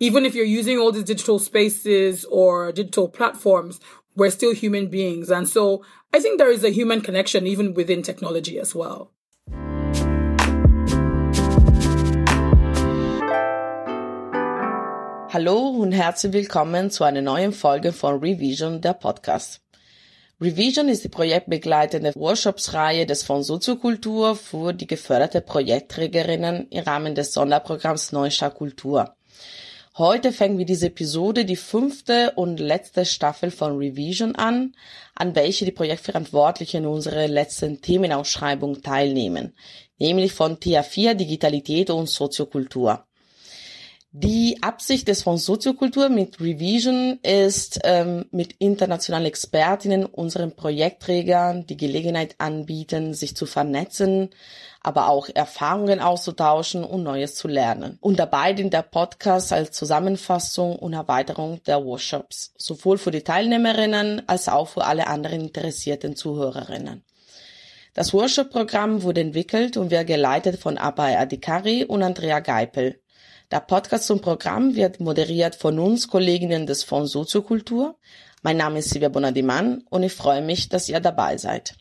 even if you're using all these digital spaces or digital platforms, we're still human beings. And so I think there is a human connection even within technology as well. Hallo und herzlich willkommen zu einer neuen Folge von Revision, der Podcast. Revision ist die projektbegleitende Workshops-Reihe des Fonds Soziokultur für die geförderte Projektträgerinnen im Rahmen des Sonderprogramms Neustart Kultur. Heute fängen wir diese Episode, die fünfte und letzte Staffel von Revision an, an welche die Projektverantwortlichen in unserer letzten Themenausschreibung teilnehmen, nämlich von TA4 Digitalität und Soziokultur. Die Absicht des Fonds Soziokultur mit Revision ist, ähm, mit internationalen Expertinnen unseren Projektträgern die Gelegenheit anbieten, sich zu vernetzen, aber auch Erfahrungen auszutauschen und Neues zu lernen. Und dabei dient der Podcast als Zusammenfassung und Erweiterung der Workshops, sowohl für die Teilnehmerinnen als auch für alle anderen interessierten Zuhörerinnen. Das Workshop-Programm wurde entwickelt und wird geleitet von Abay Adikari und Andrea Geipel. Der Podcast zum Programm wird moderiert von uns Kolleginnen des Fonds Soziokultur. Mein Name ist Silvia Bonadiman und ich freue mich, dass ihr dabei seid.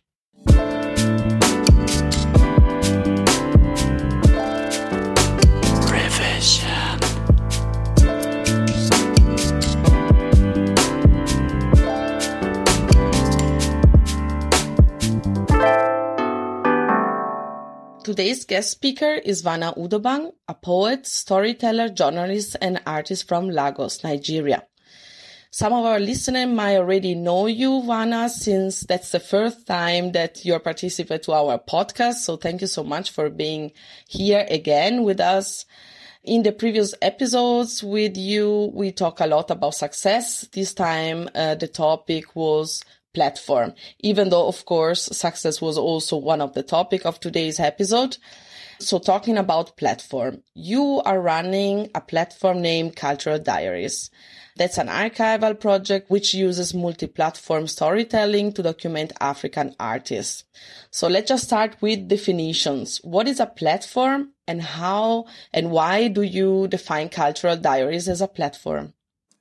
Today's guest speaker is Wana Udobang, a poet, storyteller, journalist, and artist from Lagos, Nigeria. Some of our listeners might already know you, Wana, since that's the first time that you're participant to our podcast. So thank you so much for being here again with us. In the previous episodes with you, we talk a lot about success. This time, uh, the topic was platform, even though, of course, success was also one of the topic of today's episode. So talking about platform, you are running a platform named Culture Diaries. That's an archival project which uses multi-platform storytelling to document African artists. So let's just start with definitions. What is a platform and how and why do you define Culture Diaries as a platform?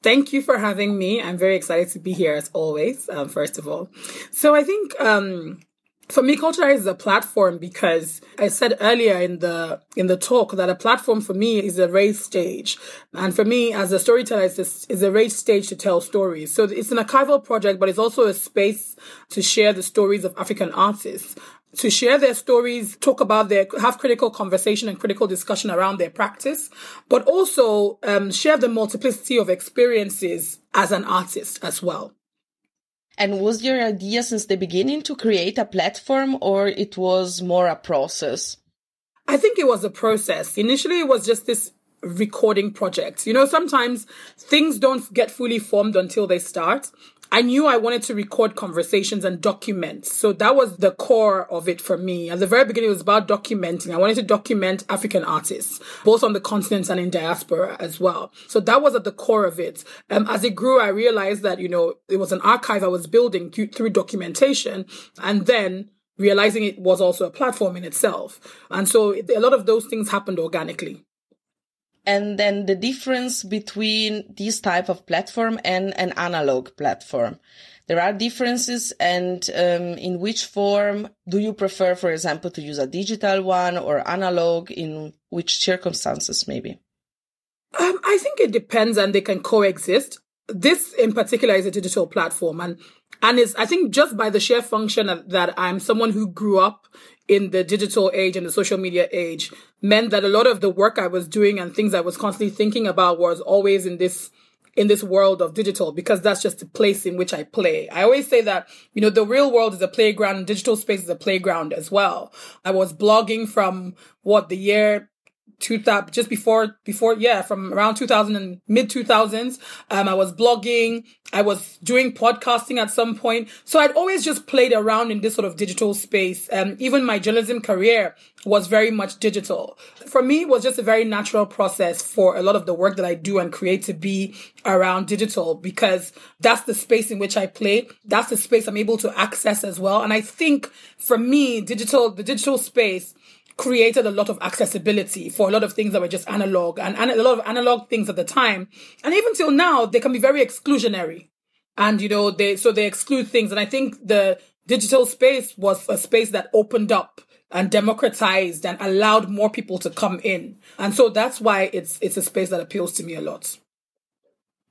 Thank you for having me. I'm very excited to be here as always, um, first of all. So I think um, for me, Culture is a platform because I said earlier in the in the talk that a platform for me is a raised stage, and for me as a storyteller, it's a, is a raised stage to tell stories. So it's an archival project, but it's also a space to share the stories of African artists to share their stories, talk about their, have critical conversation and critical discussion around their practice, but also um, share the multiplicity of experiences as an artist as well. And was your idea since the beginning to create a platform or it was more a process? I think it was a process. Initially, it was just this recording project. You know, sometimes things don't get fully formed until they start. I knew I wanted to record conversations and document. So that was the core of it for me. At the very beginning, it was about documenting. I wanted to document African artists, both on the continent and in diaspora as well. So that was at the core of it. Um, as it grew, I realized that, you know, it was an archive I was building through, through documentation. And then realizing it was also a platform in itself. And so a lot of those things happened organically and then the difference between this type of platform and an analog platform. There are differences and um, in which form do you prefer, for example, to use a digital one or analog in which circumstances maybe? Um, I think it depends and they can coexist. This in particular is a digital platform and and it's, I think just by the sheer function that I'm someone who grew up in the digital age and the social media age meant that a lot of the work I was doing and things I was constantly thinking about was always in this in this world of digital because that's just the place in which I play. I always say that, you know, the real world is a playground, digital space is a playground as well. I was blogging from what the year two just before before yeah from around 2000 and mid 2000s um i was blogging i was doing podcasting at some point. So i'd always just played around in this sort of digital space um even my journalism career was very much digital. For me it was just a very natural process for a lot of the work that i do and create to be around digital because that's the space in which i play. That's the space i'm able to access as well. And i think for me digital the digital space created a lot of accessibility for a lot of things that were just analog and, and a lot of analog things at the time. And even till now, they can be very exclusionary. And, you know, they, so they exclude things. And I think the digital space was a space that opened up and democratized and allowed more people to come in. And so that's why it's, it's a space that appeals to me a lot.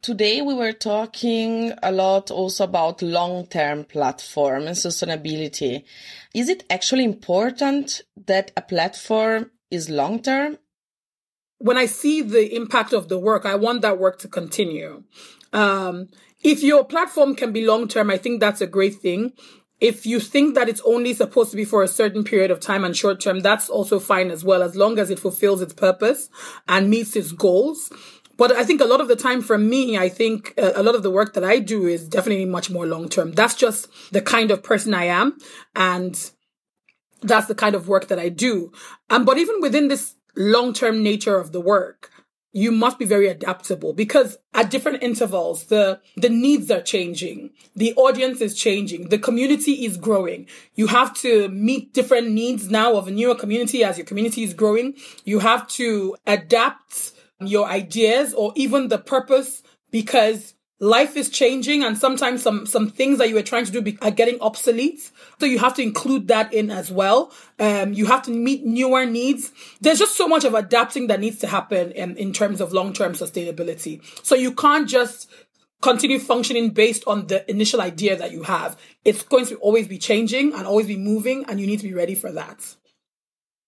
Today we were talking a lot also about long-term platform and sustainability. Is it actually important that a platform is long-term? When I see the impact of the work, I want that work to continue. Um, if your platform can be long-term, I think that's a great thing. If you think that it's only supposed to be for a certain period of time and short term, that's also fine as well, as long as it fulfills its purpose and meets its goals. But I think a lot of the time for me, I think uh, a lot of the work that I do is definitely much more long term. That's just the kind of person I am. And that's the kind of work that I do. Um, but even within this long term nature of the work, you must be very adaptable because at different intervals the the needs are changing the audience is changing the community is growing you have to meet different needs now of a newer community as your community is growing you have to adapt your ideas or even the purpose because life is changing and sometimes some some things that you were trying to do be, are getting obsolete. So you have to include that in as well. Um, you have to meet newer needs. There's just so much of adapting that needs to happen in, in terms of long-term sustainability. So you can't just continue functioning based on the initial idea that you have. It's going to always be changing and always be moving and you need to be ready for that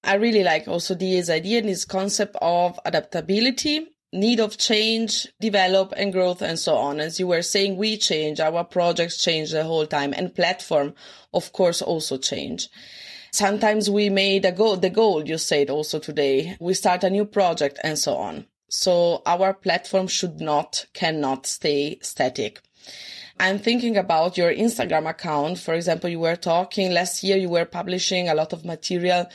I really like also this idea and his concept of adaptability, need of change, develop and growth and so on. As you were saying, we change, our projects change the whole time and platform, of course, also change. Sometimes we made a goal, the goal you said also today, we start a new project and so on. So our platform should not, cannot stay static. I'm thinking about your Instagram account. For example, you were talking last year, you were publishing a lot of material,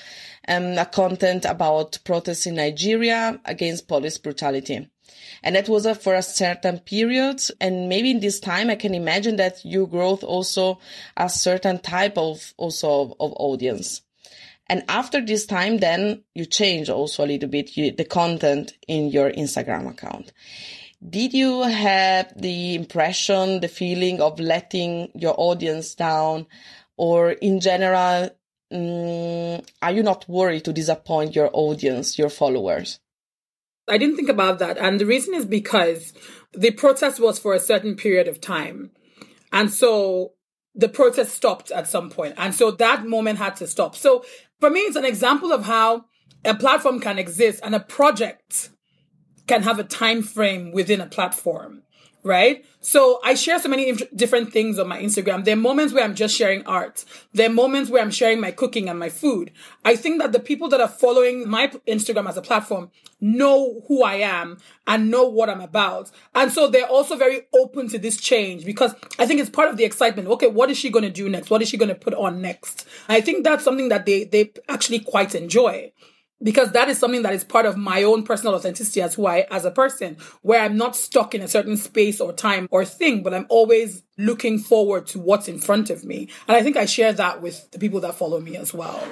um, a content about protests in Nigeria against police brutality. And that was for a certain period. And maybe in this time, I can imagine that you growth also a certain type of also of, of audience. And after this time, then you change also a little bit you, the content in your Instagram account. Did you have the impression, the feeling of letting your audience down? Or in general, um, are you not worried to disappoint your audience, your followers? I didn't think about that. And the reason is because the protest was for a certain period of time. And so the protest stopped at some point. And so that moment had to stop. So for me, it's an example of how a platform can exist and a project can have a time frame within a platform right? So I share so many different things on my Instagram. There are moments where I'm just sharing art. There are moments where I'm sharing my cooking and my food. I think that the people that are following my Instagram as a platform know who I am and know what I'm about. And so they're also very open to this change because I think it's part of the excitement. Okay, what is she going to do next? What is she going to put on next? I think that's something that they, they actually quite enjoy because that is something that is part of my own personal authenticity as who I as a person, where I'm not stuck in a certain space or time or thing, but I'm always looking forward to what's in front of me. And I think I share that with the people that follow me as well.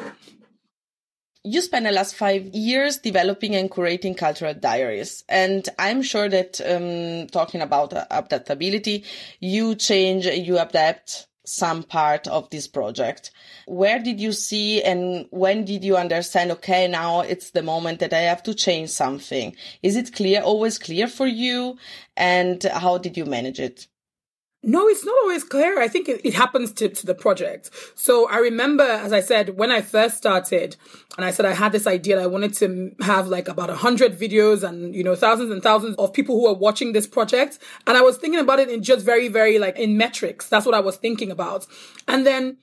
You spent the last five years developing and curating Culture Diaries. And I'm sure that um, talking about adaptability, you change, you adapt some part of this project. Where did you see and when did you understand, okay, now it's the moment that I have to change something? Is it clear, always clear for you? And how did you manage it? No, it's not always clear. I think it, it happens to, to the project. So I remember, as I said, when I first started, and I said I had this idea that I wanted to have like about a hundred videos and, you know, thousands and thousands of people who are watching this project. And I was thinking about it in just very, very like in metrics. That's what I was thinking about. And then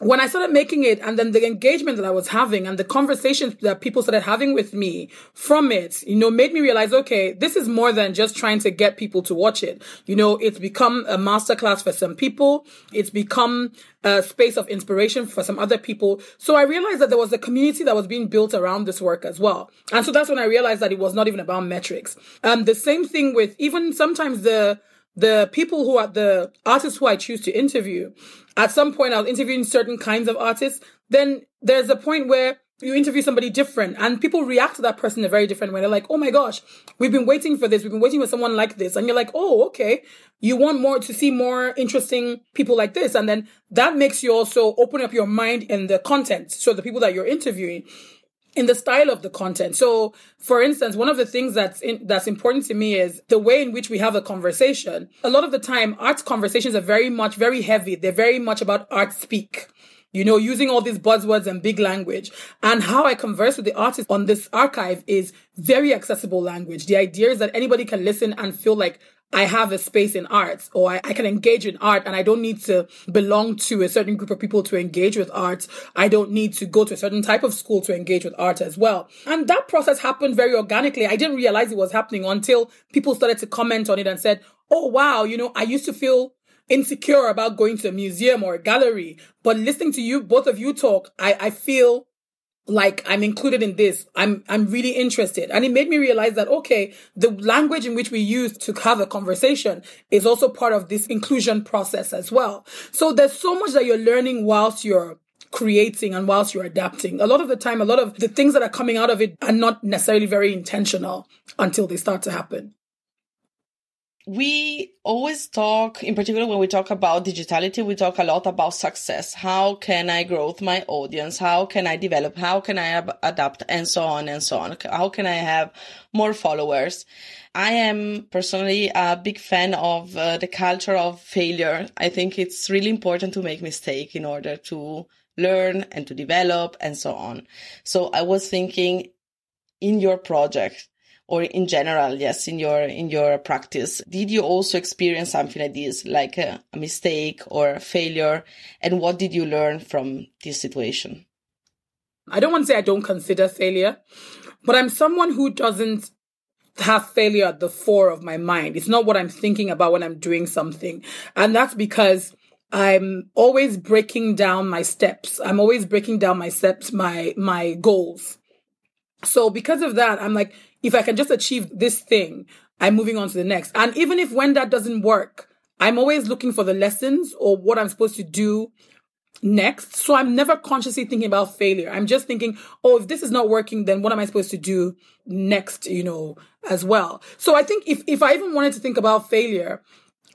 when I started making it and then the engagement that I was having and the conversations that people started having with me from it, you know, made me realize, okay, this is more than just trying to get people to watch it. You know, it's become a masterclass for some people. It's become a space of inspiration for some other people. So I realized that there was a community that was being built around this work as well. And so that's when I realized that it was not even about metrics. Um, the same thing with even sometimes the, the people who are the artists who I choose to interview, at some point I was interviewing certain kinds of artists. Then there's a point where you interview somebody different and people react to that person in a very different way. They're like, oh my gosh, we've been waiting for this. We've been waiting for someone like this. And you're like, oh, okay. You want more to see more interesting people like this. And then that makes you also open up your mind in the content. So the people that you're interviewing in the style of the content. So, for instance, one of the things that's in, that's important to me is the way in which we have a conversation. A lot of the time, art conversations are very much very heavy. They're very much about art speak. You know, using all these buzzwords and big language. And how I converse with the artist on this archive is very accessible language. The idea is that anybody can listen and feel like I have a space in art or I, I, can engage in art and I don't need to belong to a certain group of people to engage with art. I don't need to go to a certain type of school to engage with art as well. And that process happened very organically. I didn't realize it was happening until people started to comment on it and said, Oh, wow, you know, I used to feel insecure about going to a museum or a gallery, but listening to you, both of you talk, I, I feel like I'm included in this. I'm I'm really interested. And it made me realize that okay, the language in which we use to have a conversation is also part of this inclusion process as well. So there's so much that you're learning whilst you're creating and whilst you're adapting. A lot of the time, a lot of the things that are coming out of it are not necessarily very intentional until they start to happen we always talk, in particular when we talk about digitality, we talk a lot about success. How can I grow my audience? How can I develop? How can I ab- adapt? And so on and so on. How can I have more followers? I am personally a big fan of uh, the culture of failure. I think it's really important to make mistake in order to learn and to develop and so on. So I was thinking in your project, or in general, yes, in your, in your practice, did you also experience something like this, like a, a mistake or a failure? And what did you learn from this situation? I don't want to say I don't consider failure, but I'm someone who doesn't have failure at the fore of my mind. It's not what I'm thinking about when I'm doing something. And that's because I'm always breaking down my steps. I'm always breaking down my steps, my, my goals. So because of that, I'm like, if I can just achieve this thing, I'm moving on to the next. And even if when that doesn't work, I'm always looking for the lessons or what I'm supposed to do next. So I'm never consciously thinking about failure. I'm just thinking, oh, if this is not working, then what am I supposed to do next, you know, as well. So I think if, if I even wanted to think about failure,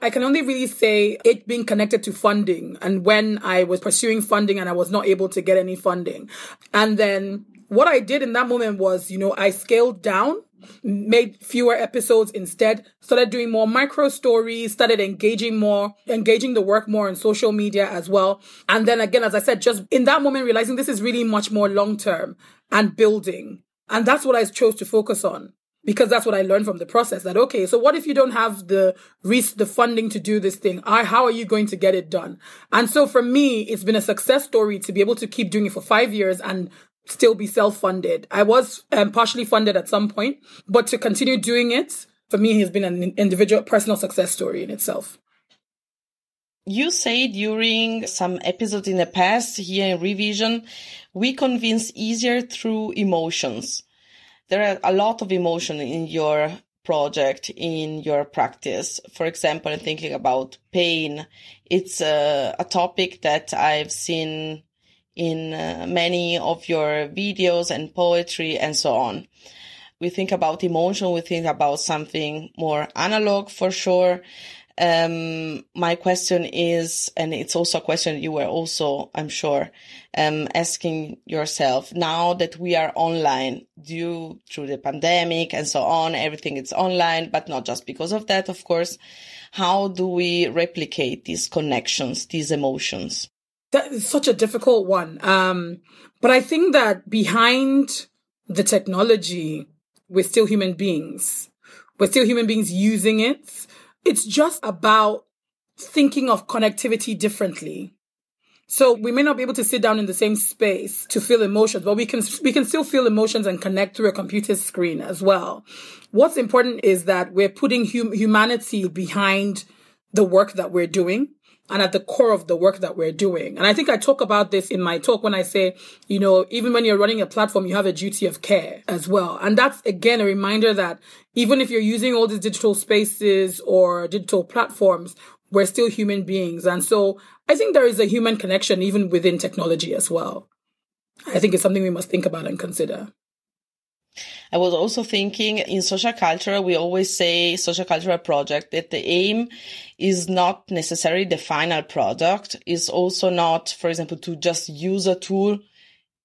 I can only really say it being connected to funding and when I was pursuing funding and I was not able to get any funding. And then what I did in that moment was, you know, I scaled down, made fewer episodes instead, started doing more micro stories, started engaging more, engaging the work more on social media as well. And then again, as I said, just in that moment, realizing this is really much more long term and building. And that's what I chose to focus on because that's what I learned from the process that, okay, so what if you don't have the the funding to do this thing? I, how are you going to get it done? And so for me, it's been a success story to be able to keep doing it for five years and still be self-funded. I was um, partially funded at some point, but to continue doing it for me has been an individual personal success story in itself. You say during some episodes in the past here in Revision, we convince easier through emotions. There are a lot of emotion in your project, in your practice. For example, thinking about pain. It's a, a topic that I've seen in uh, many of your videos and poetry and so on. We think about emotion, we think about something more analog for sure. Um, my question is, and it's also a question you were also, I'm sure, um, asking yourself now that we are online due through the pandemic and so on, everything is online, but not just because of that, of course. How do we replicate these connections, these emotions? That is such a difficult one. Um, but I think that behind the technology, we're still human beings. We're still human beings using it. It's just about thinking of connectivity differently. So we may not be able to sit down in the same space to feel emotions, but we can we can still feel emotions and connect through a computer screen as well. What's important is that we're putting hum- humanity behind the work that we're doing and at the core of the work that we're doing. And I think I talk about this in my talk when I say, you know, even when you're running a platform, you have a duty of care as well. And that's again a reminder that even if you're using all these digital spaces or digital platforms, we're still human beings. And so I think there is a human connection even within technology as well. I think it's something we must think about and consider. I was also thinking in social culture, we always say social cultural project that the aim is not necessarily the final product, is also not, for example, to just use a tool.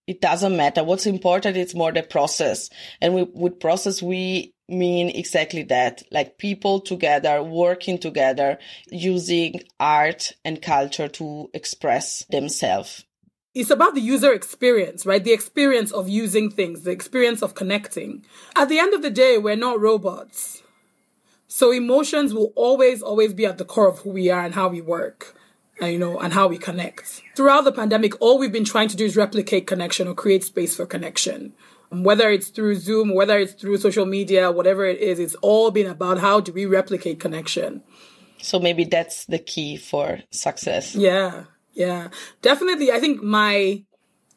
It doesn't matter. What's important is more the process. And we, with process, we mean exactly that, like people together, working together, using art and culture to express themselves it's about the user experience, right? The experience of using things, the experience of connecting. At the end of the day, we're not robots. So emotions will always, always be at the core of who we are and how we work. And, you know, and how we connect. Throughout the pandemic, all we've been trying to do is replicate connection or create space for connection. Um, whether it's through Zoom, whether it's through social media, whatever it is, it's all been about how do we replicate connection. So maybe that's the key for success. Yeah, yeah, definitely. I think my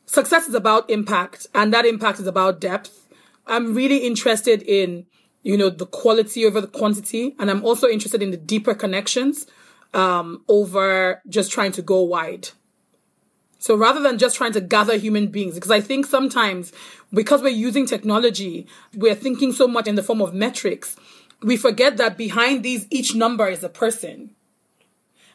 success is about impact and that impact is about depth. I'm really interested in, you know, the quality over the quantity. And I'm also interested in the deeper connections, um, over just trying to go wide. So rather than just trying to gather human beings, because I think sometimes because we're using technology, we're thinking so much in the form of metrics. We forget that behind these, each number is a person.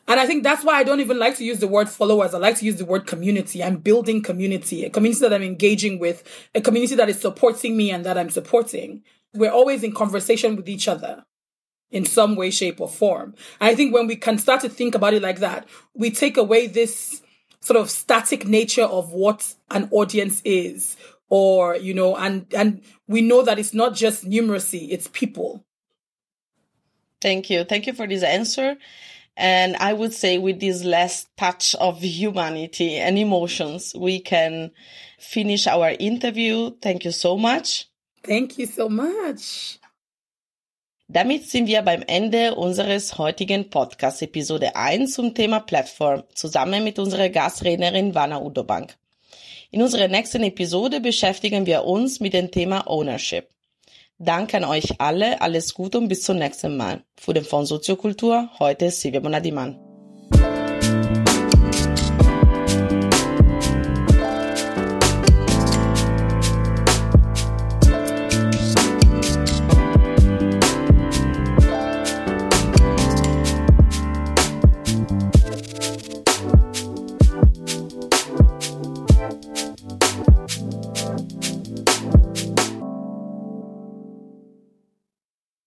And I think that's why I don't even like to use the word followers. I like to use the word community. I'm building community, a community that I'm engaging with, a community that is supporting me and that I'm supporting. We're always in conversation with each other in some way, shape, or form. And I think when we can start to think about it like that, we take away this sort of static nature of what an audience is or you know and and we know that it's not just numeracy it's people thank you thank you for this answer and I would say with this last touch of humanity and emotions, we can finish our interview. Thank you so much. Thank you so much. Damit sind wir beim Ende unseres heutigen Podcast Episode 1 zum Thema Plattform zusammen mit unserer Gastrednerin Vanna Udobank. In unserer nächsten Episode beschäftigen wir uns mit dem Thema Ownership. Danke an euch alle, alles Gute und bis zum nächsten Mal. Für den Fonds Soziokultur, heute Silvia Bonadiman.